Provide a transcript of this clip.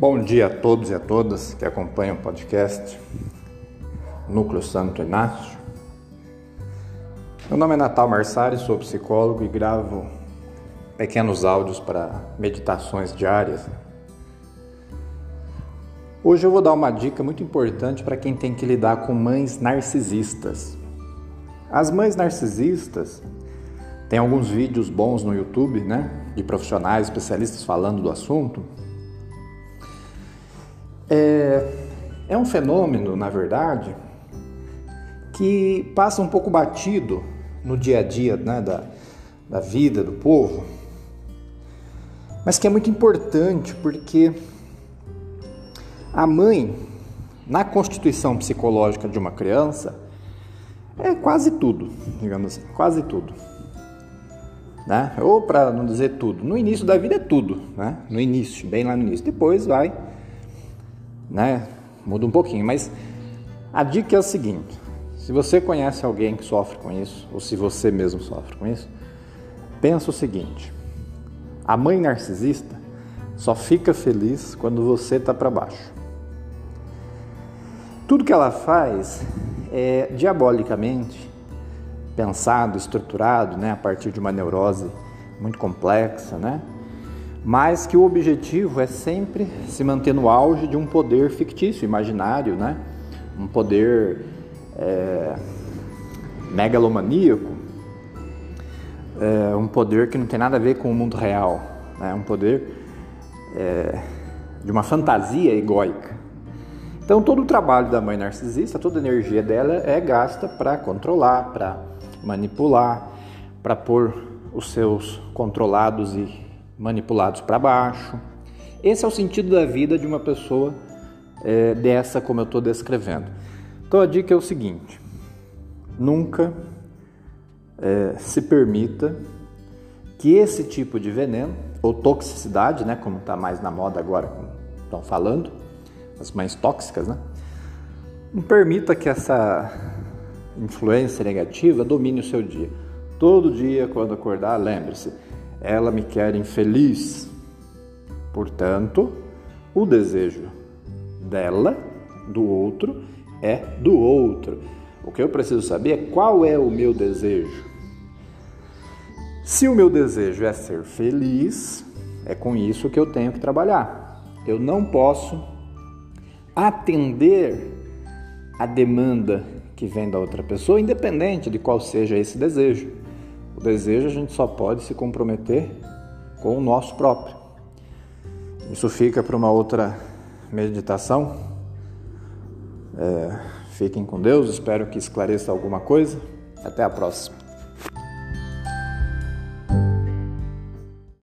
Bom dia a todos e a todas que acompanham o podcast Núcleo Santo Inácio. Meu nome é Natal Marsari, sou psicólogo e gravo pequenos áudios para meditações diárias. Hoje eu vou dar uma dica muito importante para quem tem que lidar com mães narcisistas. As mães narcisistas tem alguns vídeos bons no YouTube, né, de profissionais, especialistas falando do assunto. É, é um fenômeno, na verdade, que passa um pouco batido no dia a dia né, da, da vida do povo, mas que é muito importante porque a mãe, na constituição psicológica de uma criança, é quase tudo, digamos assim, quase tudo né? Ou para não dizer tudo, no início da vida é tudo, né? No início, bem lá no início. Depois vai, né? Muda um pouquinho, mas a dica é o seguinte: se você conhece alguém que sofre com isso, ou se você mesmo sofre com isso, pensa o seguinte: a mãe narcisista só fica feliz quando você está para baixo. Tudo que ela faz é diabolicamente pensado, estruturado, né, a partir de uma neurose muito complexa, né? Mas que o objetivo é sempre se manter no auge de um poder fictício, imaginário, né? Um poder é, megalomaníaco, é, um poder que não tem nada a ver com o mundo real, né? Um poder é, de uma fantasia egóica. Então todo o trabalho da mãe narcisista, toda a energia dela é gasta para controlar, para manipular, para pôr os seus controlados e manipulados para baixo. Esse é o sentido da vida de uma pessoa é, dessa como eu estou descrevendo. Então a dica é o seguinte: nunca é, se permita que esse tipo de veneno ou toxicidade, né, como está mais na moda agora, estão falando, as mães tóxicas, né, não permita que essa influência negativa domine o seu dia. Todo dia, quando acordar, lembre-se: ela me quer infeliz. Portanto, o desejo dela, do outro, é do outro. O que eu preciso saber é qual é o meu desejo. Se o meu desejo é ser feliz, é com isso que eu tenho que trabalhar. Eu não posso atender a demanda que vem da outra pessoa, independente de qual seja esse desejo. O desejo a gente só pode se comprometer com o nosso próprio. Isso fica para uma outra meditação. É, fiquem com Deus, espero que esclareça alguma coisa. Até a próxima.